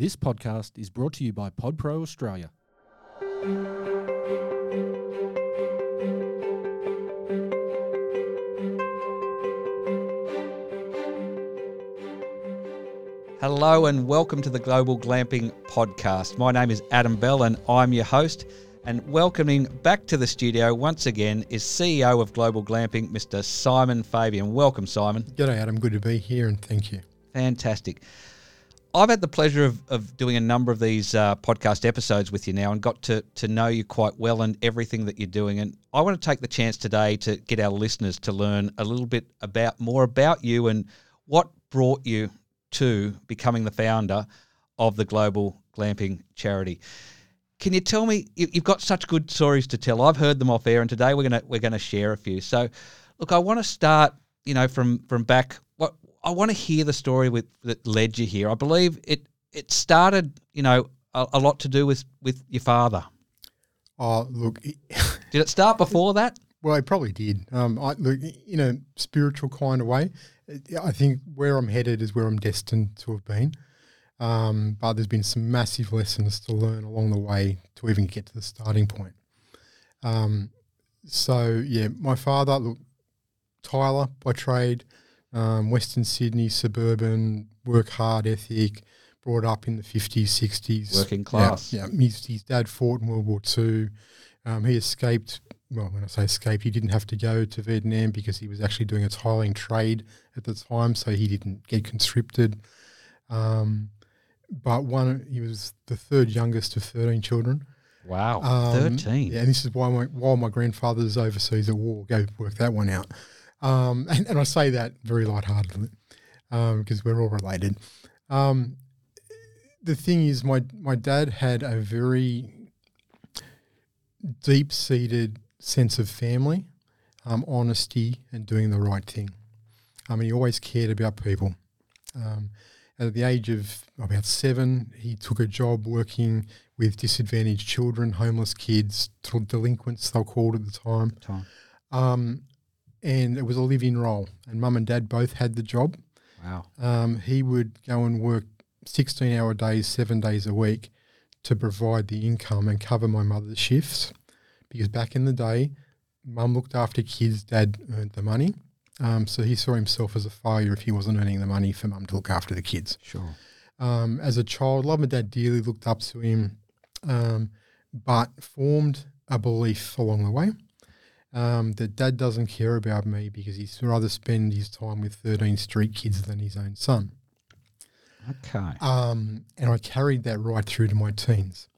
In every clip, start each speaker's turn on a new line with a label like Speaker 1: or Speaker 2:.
Speaker 1: This podcast is brought to you by PodPro Australia.
Speaker 2: Hello and welcome to the Global Glamping Podcast. My name is Adam Bell and I'm your host. And welcoming back to the studio once again is CEO of Global Glamping, Mr. Simon Fabian. Welcome, Simon.
Speaker 3: G'day, Adam. Good to be here and thank you.
Speaker 2: Fantastic. I've had the pleasure of, of doing a number of these uh, podcast episodes with you now and got to, to know you quite well and everything that you're doing. And I want to take the chance today to get our listeners to learn a little bit about more about you and what brought you to becoming the founder of the Global Glamping Charity. Can you tell me you've got such good stories to tell? I've heard them off air, and today we're gonna we're gonna share a few. So, look, I want to start, you know, from from back. I want to hear the story with that led you here. I believe it it started, you know, a, a lot to do with with your father.
Speaker 3: Oh, look,
Speaker 2: did it start before that?
Speaker 3: Well, it probably did. Um, I, look, in a spiritual kind of way, I think where I'm headed is where I'm destined to have been. Um, but there's been some massive lessons to learn along the way to even get to the starting point. Um, so yeah, my father, look, tiler by trade, um, Western Sydney, suburban, work hard ethic, brought up in the 50s, 60s.
Speaker 2: Working class.
Speaker 3: Yeah, yeah. His, his dad fought in World War II. Um, he escaped well, when I say escape, he didn't have to go to Vietnam because he was actually doing a tiling trade at the time, so he didn't get conscripted. Um, but one, he was the third youngest of thirteen children.
Speaker 2: Wow, um, thirteen.
Speaker 3: Yeah, and this is why my while my grandfather's overseas at war. Go work that one out. Um, and, and, I say that very lightheartedly because um, we're all related. Um, the thing is, my my dad had a very deep seated sense of family, um, honesty, and doing the right thing. I mean, he always cared about people. Um, at the age of about seven, he took a job working with disadvantaged children, homeless kids, delinquents, they were called at the time. time. Um, and it was a live in role. And mum and dad both had the job.
Speaker 2: Wow.
Speaker 3: Um, he would go and work 16 hour days, seven days a week to provide the income and cover my mother's shifts because back in the day, mum looked after kids, dad earned the money. Um, so he saw himself as a failure if he wasn't earning the money for mum to look after the kids.
Speaker 2: Sure.
Speaker 3: Um, as a child, loved my dad dearly, looked up to him, um, but formed a belief along the way um, that dad doesn't care about me because he'd rather spend his time with 13 street kids than his own son.
Speaker 2: Okay.
Speaker 3: Um, and I carried that right through to my teens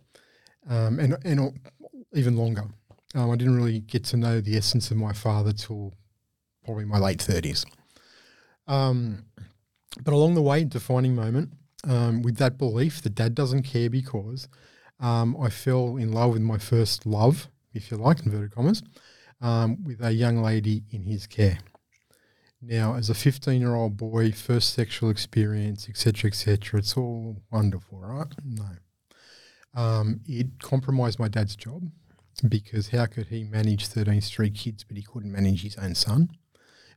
Speaker 3: um, and, and even longer. Um, I didn't really get to know the essence of my father till probably my late thirties. Um, but along the way, defining moment um, with that belief that dad doesn't care because um, I fell in love with my first love, if you like, inverted commas, um, with a young lady in his care. Now, as a 15 year old boy, first sexual experience, etc., etc., it's all wonderful, right? No. Um, it compromised my dad's job because how could he manage 13 street kids but he couldn't manage his own son?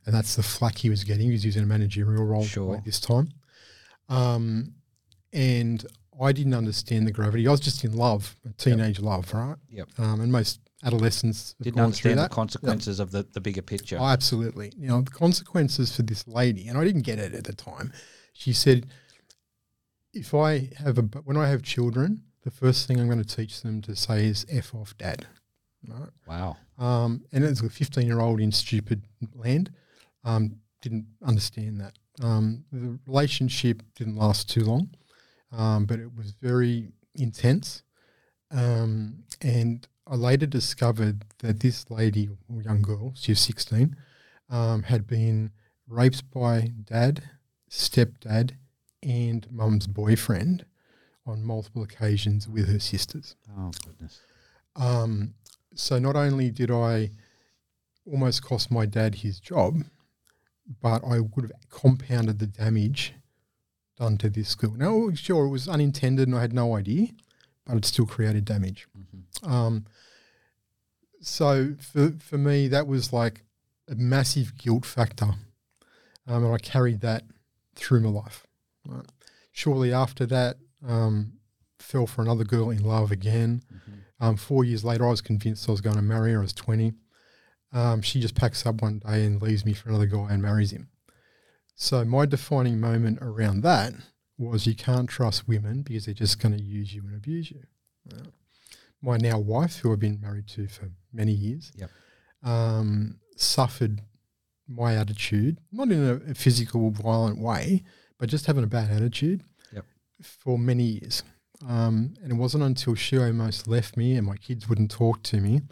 Speaker 3: And that's the flack he was getting. because He was in a managerial role
Speaker 2: sure.
Speaker 3: at this time. Um, and I didn't understand the gravity. I was just in love, teenage
Speaker 2: yep.
Speaker 3: love, right?
Speaker 2: Yep.
Speaker 3: Um, and most adolescents
Speaker 2: didn't understand the consequences yep. of the, the bigger picture.
Speaker 3: Oh, absolutely. You know, the consequences for this lady, and I didn't get it at the time. She said, if I have a, when I have children, the first thing I'm going to teach them to say is "f off, dad." Right?
Speaker 2: Wow.
Speaker 3: Um, and as a 15 year old in stupid land, um, didn't understand that. Um, the relationship didn't last too long, um, but it was very intense. Um, and I later discovered that this lady, or young girl, she was 16, um, had been raped by dad, stepdad, and mum's boyfriend on multiple occasions with her sisters.
Speaker 2: Oh, goodness.
Speaker 3: Um, so not only did I almost cost my dad his job, but I would have compounded the damage done to this girl. Now, sure, it was unintended and I had no idea, but it still created damage. Mm-hmm. Um, so for, for me, that was like a massive guilt factor. Um, and I carried that through my life. Right? Shortly after that, Um, fell for another girl in love again. Um, four years later, I was convinced I was going to marry her. I was 20. Um, she just packs up one day and leaves me for another guy and marries him. So my defining moment around that was you can't trust women because they're just going to use you and abuse you. Uh, my now wife, who I've been married to for many years,
Speaker 2: Yep.
Speaker 3: um, suffered my attitude, not in a, a physical, violent way, but just having a bad attitude
Speaker 2: Yep.
Speaker 3: for many years. Um, and it wasn't until she almost left me and my kids wouldn't talk to me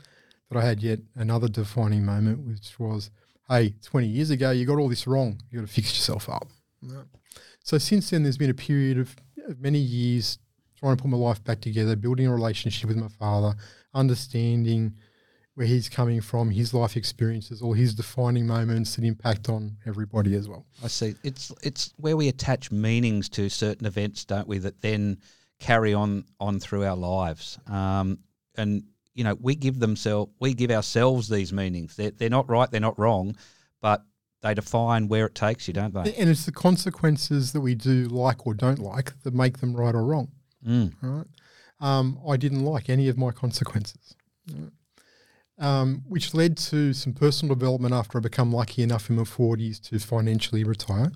Speaker 3: that I had yet another defining moment, which was, hey, 20 years ago, you got all this wrong. You got to fix yourself up. So since then, there's been a period of, of many years trying to put my life back together, building a relationship with my father, understanding where he's coming from, his life experiences, all his defining moments that impact on everybody as well.
Speaker 2: I see. It's it's where we attach meanings to certain events, don't we? That then carry on on through our lives. Um, and you know, we give themselves, we give ourselves these meanings. They're they're not right. They're not wrong, but they define where it takes you, don't they?
Speaker 3: And it's the consequences that we do like or don't like that make them right or wrong.
Speaker 2: Mm.
Speaker 3: right? Um, I didn't like any of my consequences, right? um, which led to some personal development after I become lucky enough in my 40s to financially retire.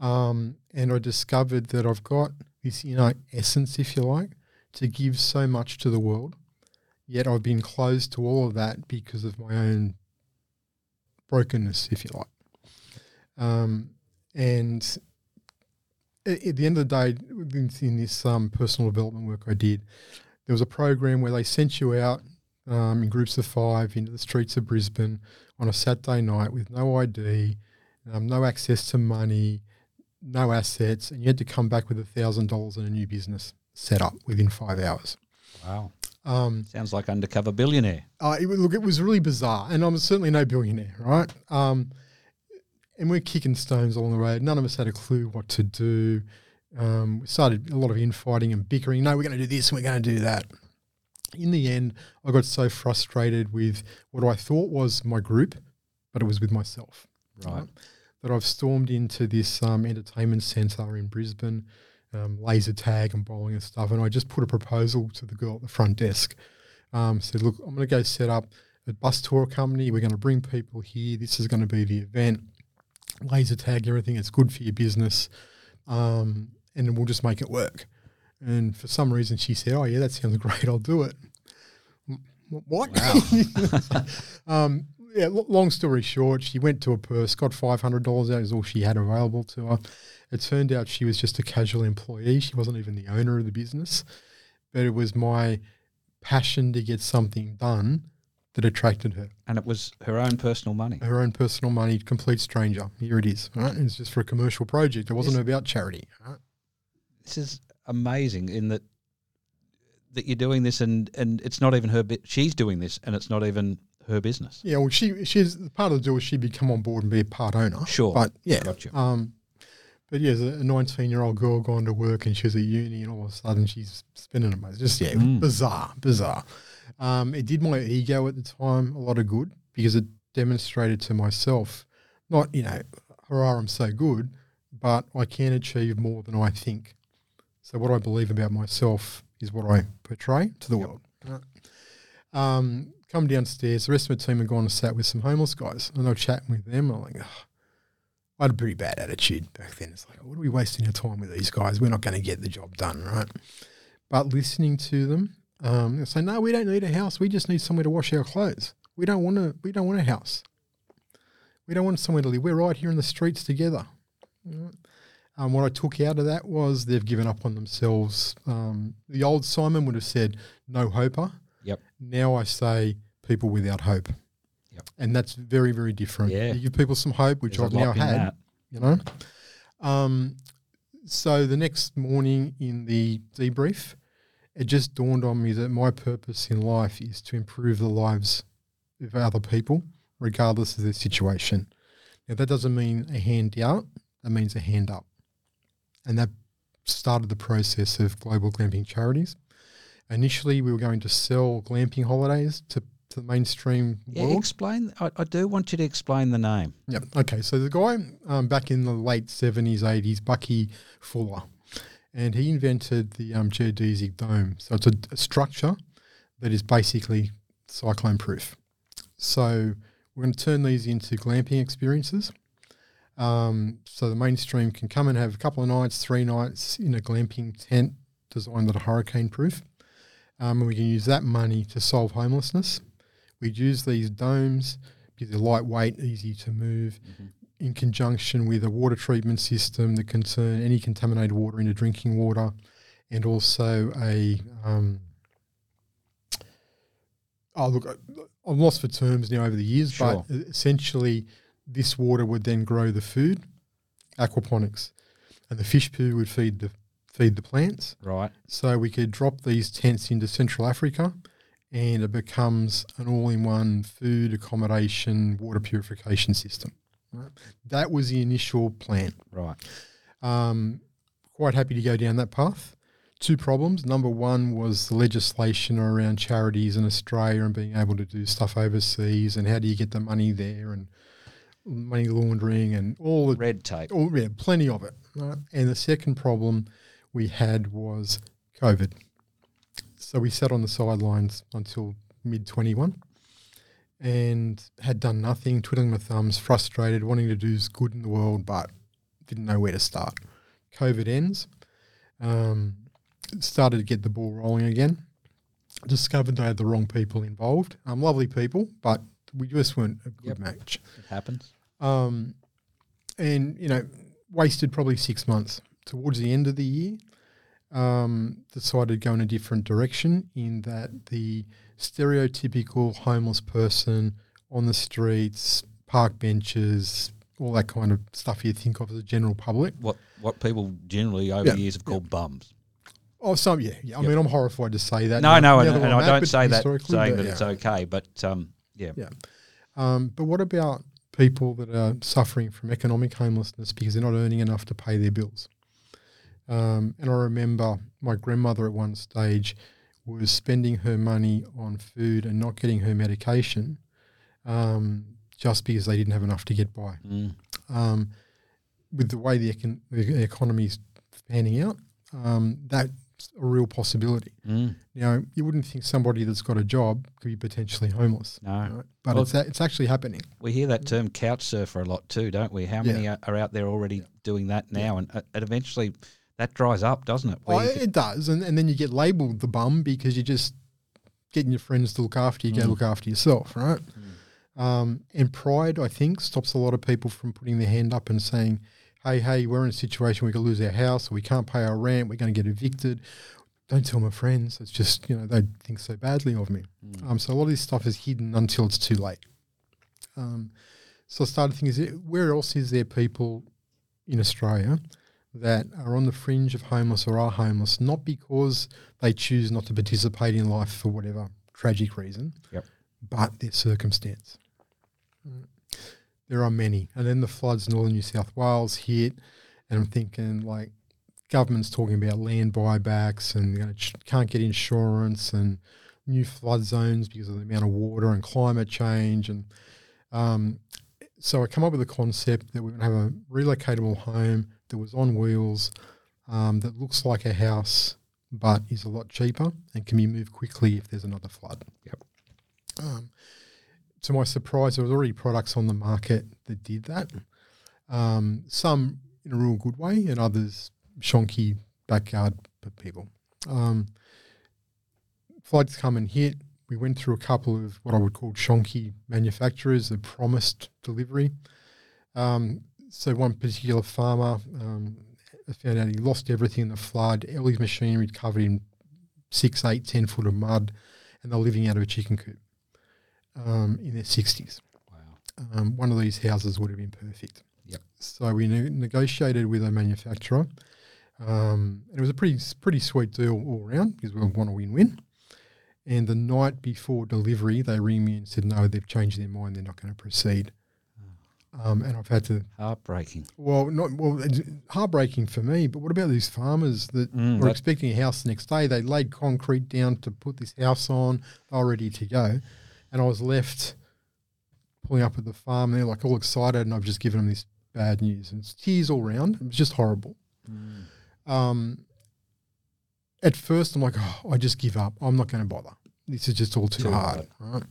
Speaker 3: Um, and I discovered that I've got this inner essence, if you like, to give so much to the world. Yet I've been closed to all of that because of my own brokenness, if you like. Um, and at, at the end of the day, in, in this um, personal development work I did, there was a program where they sent you out um, in groups of five into the streets of Brisbane on a Saturday night with no ID, um, no access to money, no assets, and you had to come back with a thousand dollars in a new business set up within five hours.
Speaker 2: Wow,
Speaker 3: Um,
Speaker 2: sounds like undercover billionaire.
Speaker 3: uh, it, look, it was really bizarre, and I'm certainly no billionaire, right? Um, and we're kicking stones along the road. None of us had a clue what to do. Um, we started a lot of infighting and bickering. No, we're going to do this and we're going to do that. In the end, I got so frustrated with what I thought was my group, but it was with myself.
Speaker 2: Right.
Speaker 3: That I've stormed into this um, entertainment centre in Brisbane, um, laser tag and bowling and stuff, and I just put a proposal to the girl at the front desk. Um, said, "Look, I'm going to go set up a bus tour company. We're going to bring people here. This is going to be the event. Laser tag everything. It's good for your business, um, and we'll just make it work." And for some reason, she said, "Oh yeah, that sounds great. I'll do it." "Wh- What? um, yeah. Long story short, she went to a purse, got five hundred dollars out. Is all she had available to her. It turned out she was just a casual employee. She wasn't even the owner of the business, but it was my passion to get something done that attracted her.
Speaker 2: And it was her own personal money.
Speaker 3: Her own personal money, complete stranger. Here it is. Right? It's just for a commercial project. It wasn't
Speaker 2: Yes.
Speaker 3: about charity. Right?
Speaker 2: This is amazing in that that you're doing this and and it's not even her bit. She's doing this and it's not even her business.
Speaker 3: Yeah, well, she she's part of the deal is she'd come on board and be a part owner.
Speaker 2: Sure.
Speaker 3: but yeah,
Speaker 2: Gotcha.
Speaker 3: Um, but yeah, as a 19 year old girl going to work and she's at uni, and all of a sudden she's spending it. Just yeah,
Speaker 2: Mm.
Speaker 3: bizarre, bizarre. Um, it did my ego at the time a lot of good because it demonstrated to myself, not you know, hurrah, I'm so good, but I can achieve more than I think. So what I believe about myself is what I portray to the world. Um, come downstairs. The rest of my team had gone and sat with some homeless guys, and they were chatting with them. I'm like, "Ugh." I had a pretty bad attitude back then. It's like, what are we wasting our time with these guys? We're not going to get the job done, right? But listening to them, um, they say, no, we don't need a house. We just need somewhere to wash our clothes. We don't want to. We don't want a house. We don't want somewhere to live. We're right here in the streets together. Right? Um, what I took out of that was they've given up on themselves. Um, the old Simon would have said, no hoper.
Speaker 2: Yep.
Speaker 3: Now I say people without hope.
Speaker 2: Yep.
Speaker 3: And that's very, very different.
Speaker 2: Yeah.
Speaker 3: You give people some hope, which
Speaker 2: There's
Speaker 3: I've now had
Speaker 2: that.
Speaker 3: you know. Um, so the next morning in the debrief, it just dawned on me that my purpose in life is to improve the lives of other people, regardless of their situation. Now that doesn't mean a hand out; that means a hand up, and that started the process of global glamping charities. Initially, we were going to sell glamping holidays to, to the mainstream
Speaker 2: Yeah,
Speaker 3: world.
Speaker 2: explain. I, I do want you to explain the name.
Speaker 3: Yep. Okay. So the guy um, back in the late seventies, eighties, Bucky Fuller, and he invented the um, geodesic dome. So it's a, a structure that is basically cyclone proof. So we're going to turn these into glamping experiences. Um, so the mainstream can come and have a couple of nights, three nights in a glamping tent designed that are hurricane proof. Um, and we can use that money to solve homelessness. We'd use these domes because they're lightweight, easy to move, in conjunction with a water treatment system that can turn any contaminated water into drinking water, and also a um, oh look, I'm lost for terms now over the years,
Speaker 2: Sure.
Speaker 3: but essentially this water would then grow the food, aquaponics, and the fish poo would feed the feed the plants.
Speaker 2: Right.
Speaker 3: So we could drop these tents into Central Africa and it becomes an all in one food, accommodation, water purification system. Right? That was the initial plan.
Speaker 2: Right.
Speaker 3: Um, quite happy to go down that path. Two problems. Number one was the legislation around charities in Australia and being able to do stuff overseas and how do you get the money there and money laundering and all the
Speaker 2: Red tape.
Speaker 3: Oh, yeah, plenty of it. Right? And the second problem we had was COVID. So we sat on the sidelines until mid 21 and had done nothing, twiddling my thumbs, frustrated, wanting to do good in the world, but didn't know where to start. COVID ends. Um, started to get the ball rolling again. Discovered they had the wrong people involved. Um, lovely people, but we just weren't a good
Speaker 2: Yep.
Speaker 3: match
Speaker 2: It happens.
Speaker 3: um, and you know, wasted probably six months. Towards the end of the year, um, decided to go in a different direction. In that the stereotypical homeless person on the streets, park benches, all that kind of stuff you think of as a general public.
Speaker 2: What what people generally over
Speaker 3: Yeah,
Speaker 2: the years have called bums.
Speaker 3: Oh, some yeah, yeah. I
Speaker 2: Yep.
Speaker 3: mean, I'm horrified to say that.
Speaker 2: No, no, and, and I don't say that saying that it's okay, but um, yeah.
Speaker 3: Yeah. Um, but what about people that are suffering from economic homelessness because they're not earning enough to pay their bills? Um, and I remember my grandmother at one stage was spending her money on food and not getting her medication um, just because they didn't have enough to get by.
Speaker 2: Mm.
Speaker 3: Um, with the way the, econ- the economy's panning out, um, that's a real possibility.
Speaker 2: Mm.
Speaker 3: Now, you wouldn't think somebody that's got a job could be potentially homeless,
Speaker 2: No.
Speaker 3: right? but
Speaker 2: Well-
Speaker 3: it's a, it's actually happening.
Speaker 2: We hear that term couch surfer a lot too, don't we? How
Speaker 3: Yeah.
Speaker 2: many are, are out there already doing that now? And uh, it eventually that dries up, doesn't it?
Speaker 3: Well, it does, and, and then you get labelled the bum because you're just getting your friends to look after you. Go
Speaker 2: Mm.
Speaker 3: look after yourself, right? Um, and pride, I think, stops a lot of people from putting their hand up and saying, "Hey, hey, we're in a situation we could lose our house, or we can't pay our rent, we're going to get evicted." Don't tell my friends. It's just you know they think so badly of me.
Speaker 2: Mm.
Speaker 3: Um, so a lot of this stuff is hidden until it's too late. Um, so I started thinking, where else is there people in Australia that are on the fringe of homeless or are homeless, not because they choose not to participate in life for whatever tragic reason,
Speaker 2: Yep.
Speaker 3: but their circumstance. Mm. There are many. And then the floods in northern New South Wales hit, and I'm thinking, like, government's talking about land buybacks and you know, can't get insurance and new flood zones because of the amount of water and climate change. And um, so I come up with a concept that we're going to have a relocatable home that was on wheels um, that looks like a house but is a lot cheaper and can be moved quickly if there's another flood.
Speaker 2: Yep.
Speaker 3: Um, to my surprise, there was already products on the market that did that. Um, some in a real good way, and others shonky backyard people. Um, floods come and hit. We went through a couple of what I would call shonky manufacturers that promised delivery. Um, so one particular farmer um, found out he lost everything in the flood. All his machinery covered in six, eight, ten foot of mud, and they're living out of a chicken coop um, in their sixties.
Speaker 2: Wow.
Speaker 3: Um, one of these houses would have been perfect.
Speaker 2: Yep.
Speaker 3: So we ne- negotiated with a manufacturer. Um, and it was a pretty pretty sweet deal all around because we want a win-win. And the night before delivery, they ring me and said, no, they've changed their mind. They're not going to proceed. Um, and I've had to,
Speaker 2: Heartbreaking.
Speaker 3: well, not well, heartbreaking for me. But what about these farmers that
Speaker 2: Mm,
Speaker 3: were
Speaker 2: that-
Speaker 3: expecting a house the next day? They laid concrete down to put this house on. They were ready to go, and I was left pulling up at the farm. They're like all excited, and I've just given them this bad news, and it's tears all round. It was just horrible.
Speaker 2: Mm.
Speaker 3: Um, at first I'm like, oh, I just give up. I'm not going to bother. This is just all too,
Speaker 2: Too
Speaker 3: hard, right?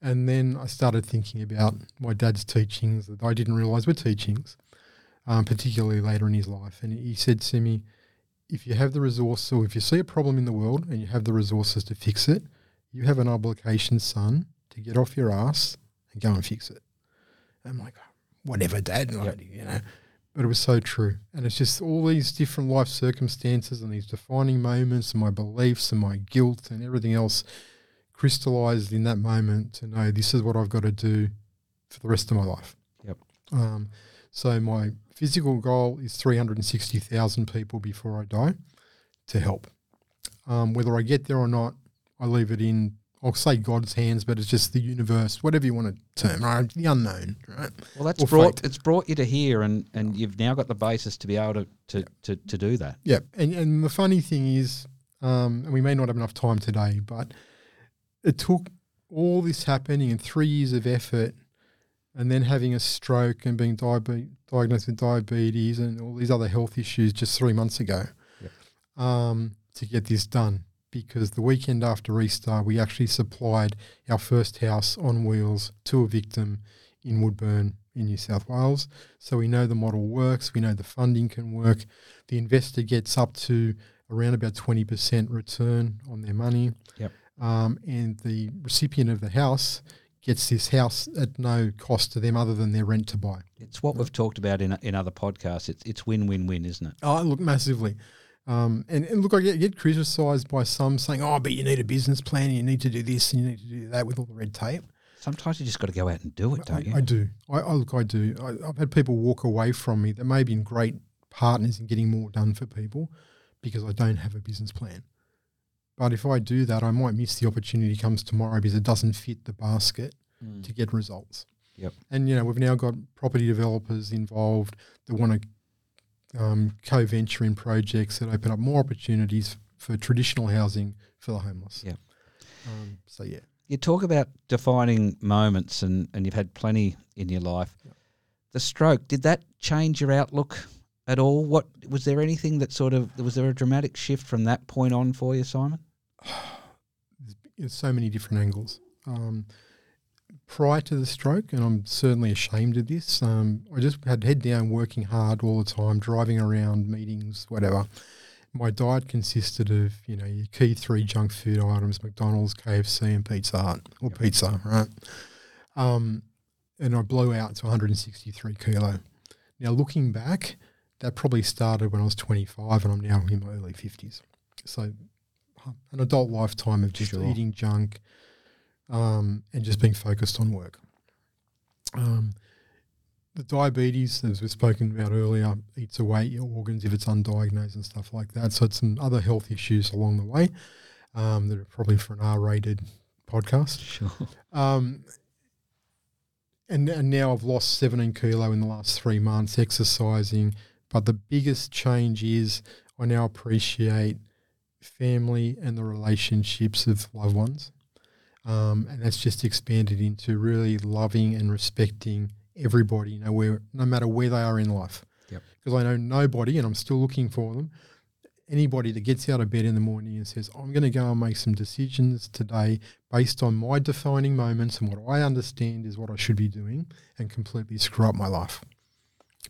Speaker 3: And then I started thinking about my dad's teachings that I didn't realize were teachings, um, particularly later in his life. And he said to me, if you have the resource, or if you see a problem in the world and you have the resources to fix it, you have an obligation, son, to get off your ass and go and fix it. And I'm like, whatever, dad, like, you know. But it was so true. And it's just all these different life circumstances and these defining moments and my beliefs and my guilt and everything else crystallized in that moment to know this is what I've got to do for the rest of my life.
Speaker 2: Yep.
Speaker 3: Um, so my physical goal is 360,000 people before I die to help. Um, whether I get there or not, I leave it in, I'll say God's hands, but it's just the universe, whatever you want to term, right? The unknown, right?
Speaker 2: Well, that's
Speaker 3: Or
Speaker 2: brought
Speaker 3: fate.
Speaker 2: it's brought you to here, and and you've now got the basis to be able to to to, to do that.
Speaker 3: Yeah, and and the funny thing is, um, and we may not have enough time today, but it took all this happening and three years of effort, and then having a stroke and being diabe- diagnosed with diabetes and all these other health issues just three months ago,
Speaker 2: Yep.
Speaker 3: um, to get this done. Because the weekend after Easter, we actually supplied our first house on wheels to a victim in Woodburn in New South Wales. So we know the model works. We know the funding can work. The investor gets up to around about 20% return on their money.
Speaker 2: Yep.
Speaker 3: Um, and the recipient of the house gets this house at no cost to them other than their rent to buy.
Speaker 2: It's what we've talked about in in other podcasts. It's it's win win win, isn't it?
Speaker 3: Oh, look, massively. Um, and, and look, I get, get criticised by some saying, oh, but you need a business plan, you need to do this, and you need to do that with all the red tape.
Speaker 2: Sometimes you just got to go out and do it, don't
Speaker 3: I,
Speaker 2: you?
Speaker 3: I do. I, I look. I do. I, I've had people walk away from me that may have been great partners in getting more done for people because I don't have a business plan. But if I do that, I might miss the opportunity comes tomorrow because it doesn't fit the basket
Speaker 2: Mm.
Speaker 3: to get results.
Speaker 2: Yep.
Speaker 3: And you know we've now got property developers involved that want to um, co-venture in projects that open up more opportunities for traditional housing for the homeless.
Speaker 2: Yep.
Speaker 3: Um, so yeah.
Speaker 2: You talk about defining moments, and and you've had plenty in your life. The stroke did that change your outlook at all? What was there anything that sort of was there a dramatic shift from that point on for you, Simon?
Speaker 3: in so many different angles. Um, prior to the stroke, and I'm certainly ashamed of this, um, I just had head down, working hard all the time, driving around, meetings, whatever. My diet consisted of, you know, your key three junk food items: McDonald's, KFC, and Pizza Hut or pizza, right? Um, and I blew out to 163 kilo. Now, looking back, that probably started when I was 25, and I'm now in my early 50s. So an adult lifetime of just
Speaker 2: Sure.
Speaker 3: eating junk um, and just being focused on work. Um, the diabetes, as we've spoken about earlier, eats away at your organs if it's undiagnosed and stuff like that. So it's some other health issues along the way um, that are probably for an R-rated podcast.
Speaker 2: Sure.
Speaker 3: Um, and, and now I've lost 17 kilo in the last three months exercising. But the biggest change is I now appreciate family and the relationships of loved ones. Um, and that's just expanded into really loving and respecting everybody, you know, where, no matter where they are in life.
Speaker 2: Yep.
Speaker 3: Because I know nobody, and I'm still looking for them, anybody that gets out of bed in the morning and says, I'm going to go and make some decisions today based on my defining moments and what I understand is what I should be doing and completely screw up my life.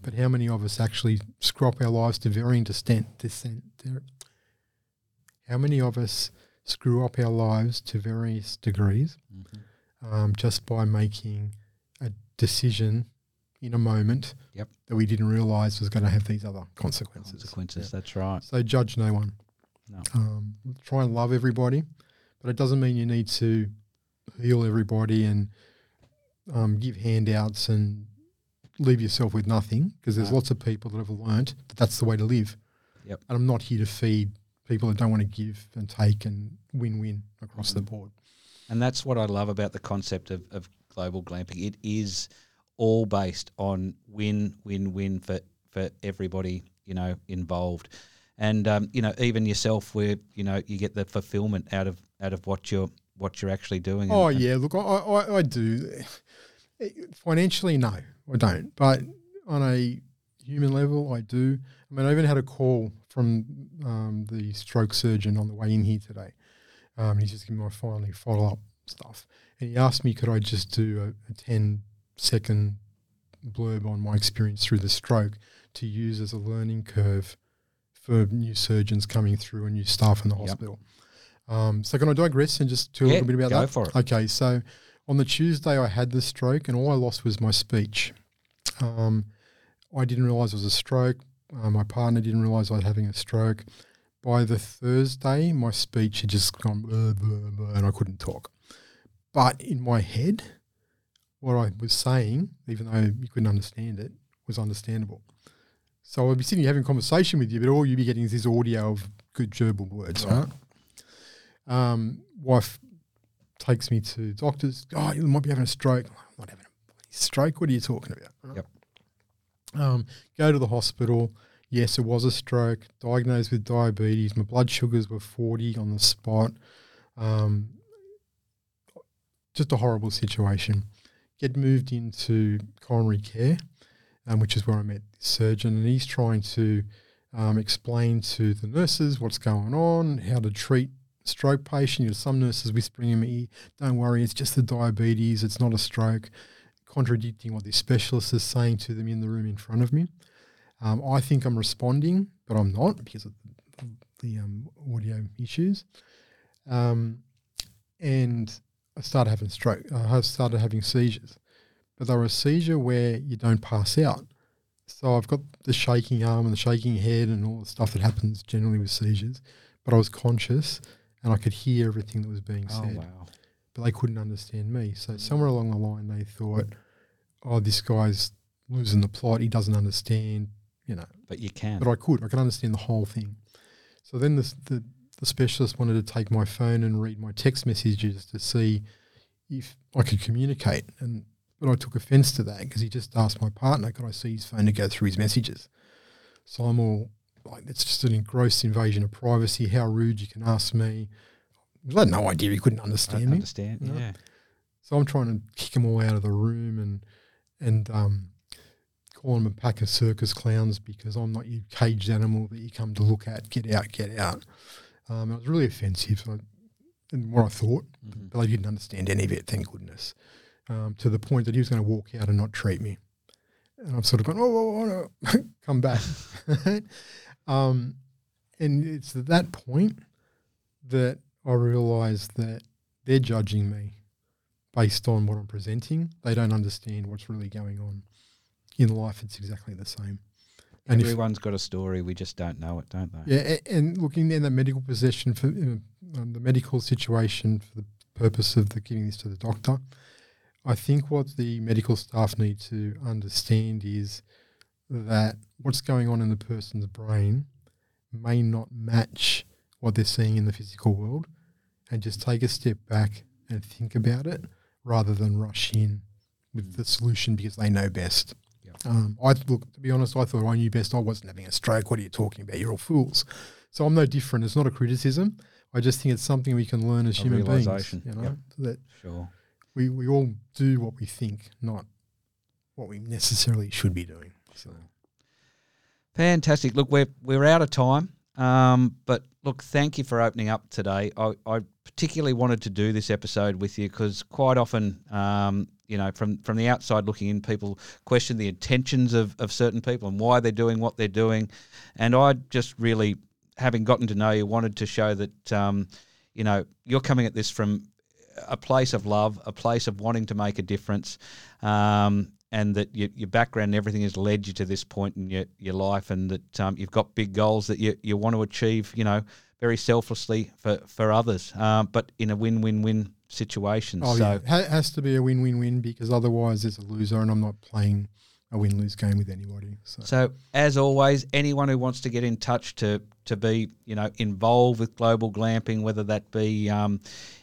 Speaker 3: But how many of us actually screw up our lives to varying descent? descent how many of us screw up our lives to various degrees
Speaker 2: Mm-hmm.
Speaker 3: um, just by making a decision in a moment
Speaker 2: Yep.
Speaker 3: that we didn't realize was going to have these other consequences?
Speaker 2: Consequences.
Speaker 3: Yeah.
Speaker 2: That's right.
Speaker 3: So judge no one.
Speaker 2: No.
Speaker 3: Um, try and love everybody, but it doesn't mean you need to heal everybody and um, give handouts and leave yourself with nothing because there's
Speaker 2: No.
Speaker 3: lots of people that have learnt that that's the way to live.
Speaker 2: Yep.
Speaker 3: And I'm not here to feed people that don't want to give and take and win-win across the
Speaker 2: Mhm.
Speaker 3: board.
Speaker 2: And that's what I love about the concept of, of global glamping. It is all based on win, win, win for, for everybody, you know, involved. And um, you know, even yourself where, you know, you get the fulfillment out of out of what you're what you're actually doing.
Speaker 3: Oh
Speaker 2: and-
Speaker 3: yeah, look, I, I, I do. Financially, no, I don't. But on a human level, I do. I mean, I even had a call from um, the stroke surgeon on the way in here today. Um, he's just giving my finally follow up stuff. And he asked me, could I just do a, a 10 second blurb on my experience through the stroke to use as a learning curve for new surgeons coming through and new staff in the
Speaker 2: Yep.
Speaker 3: hospital. Um, so can I digress and just tell a little bit about
Speaker 2: go
Speaker 3: that?
Speaker 2: for it.
Speaker 3: Okay, so on the Tuesday I had the stroke and all I lost was my speech. Um, I didn't realise it was a stroke. Uh, my partner didn't realise I was having a stroke. By the Thursday, my speech had just gone blah, blah, blah, and I couldn't talk. But in my head, what I was saying, even though you couldn't understand it, was understandable. So I'd be sitting here having a conversation with you, but all you'd be getting is this audio of good gerbil words,
Speaker 2: Right.
Speaker 3: right? Um, wife takes me to doctors. Oh, you might be having a stroke. I'm Not having a stroke. What are you talking about? Right?
Speaker 2: Yep.
Speaker 3: Um, go to the hospital. Yes, it was a stroke. Diagnosed with diabetes. My blood sugars were 40 on the spot. Um, just a horrible situation. Get moved into coronary care, um, which is where I met the surgeon, and he's trying to um, explain to the nurses what's going on, how to treat stroke patient. You know, some nurses whispering in my ear, "Don't worry, it's just the diabetes. It's not a stroke." Contradicting what the specialist is saying to them in the room in front of me. Um, I think I'm responding, but I'm not because of the, the um, audio issues. Um, and I started having stroke. I started having seizures, but they were a seizure where you don't pass out. So I've got the shaking arm and the shaking head and all the stuff that happens generally with seizures. But I was conscious and I could hear everything that was being
Speaker 2: Oh
Speaker 3: said
Speaker 2: wow.
Speaker 3: But they couldn't understand me. So mm. somewhere along the line, they thought, "Oh, this guy's losing the plot. He doesn't understand." You know,
Speaker 2: But you can.
Speaker 3: but I could. I could understand the whole thing. So then the the, the specialist wanted to take my phone and read my text messages to see if I could communicate. And but I took offence to that because he just asked my partner, "Could I see his phone to go through his messages?" So I'm all like, "That's just an gross invasion of privacy. How rude! You can ask me." I had no idea he couldn't understand me.
Speaker 2: understand.
Speaker 3: No.
Speaker 2: Yeah.
Speaker 3: So I'm trying to kick him all out of the room and and um, call him a pack of circus clowns because I'm not your caged animal that you come to look at. Get out, get out. Um, it was really offensive so I, and what I thought,
Speaker 2: Mhm.
Speaker 3: but I didn't understand any of it. Thank goodness. Um, to the point that he was going to walk out and not treat me, and I'm sort of going, oh, oh, oh no, come back. um, and it's at that point that I realize that they're judging me based on what I'm presenting. They don't understand what's really going on. In life, it's exactly the same. And if,
Speaker 2: Everyone's got a story. We just don't know it, don't they?
Speaker 3: yeah, and looking in the medical position for um, the medical situation for the purpose of the giving this to the doctor, I think what the medical staff need to understand is that what's going on in the person's brain may not match what they're seeing in the physical world, and just take a step back and think about it rather than rush in with the solution because they know best. Um, I look to be honest. I thought I knew best. I wasn't having a stroke. What are you talking about? You're all fools. So I'm no different. It's not a criticism. I just think it's something we can learn as
Speaker 2: A
Speaker 3: human beings. You know
Speaker 2: Yep.
Speaker 3: that
Speaker 2: Sure.
Speaker 3: we, we all do what we think, not what we necessarily should be doing. So
Speaker 2: Fantastic. Look, we're we're out of time. Um, but look, thank you for opening up today. I, I particularly wanted to do this episode with you because quite often, um, you know, from from the outside looking in, people question the intentions of, of certain people and why they're doing what they're doing. And I just really, having gotten to know you, wanted to show that, um, you know, you're coming at this from a place of love, a place of wanting to make a difference, um, and that your, your background and everything has led you to this point in your, your life, and that um, you've got big goals that you, you want to achieve, you know, very selflessly for, for others, um, but in a win win win situation.
Speaker 3: oh
Speaker 2: so,
Speaker 3: yeah, it has to be a win-win-win because otherwise there's a loser, and I'm not playing a win-lose game with anybody. So,
Speaker 2: So, as always, anyone who wants to get in touch to to be, you know, involved with global glamping, whether that be um,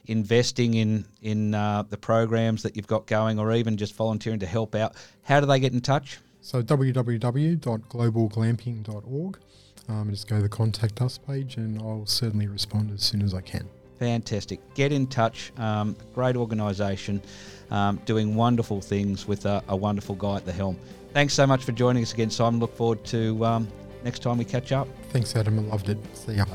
Speaker 2: investing in in uh, the programs that you've got going, or even just volunteering to help out, how do they get in touch?
Speaker 3: so www.globalglamping.org. Um, just go to the contact us page, and I'll certainly respond as soon as I can.
Speaker 2: Fantastic. Get in touch. Um, great organisation, um, doing wonderful things with a, a, wonderful guy at the helm. Thanks so much for joining us again, Simon. Look forward to um, next time we catch up.
Speaker 3: Thanks, Adam. I loved it. See ya.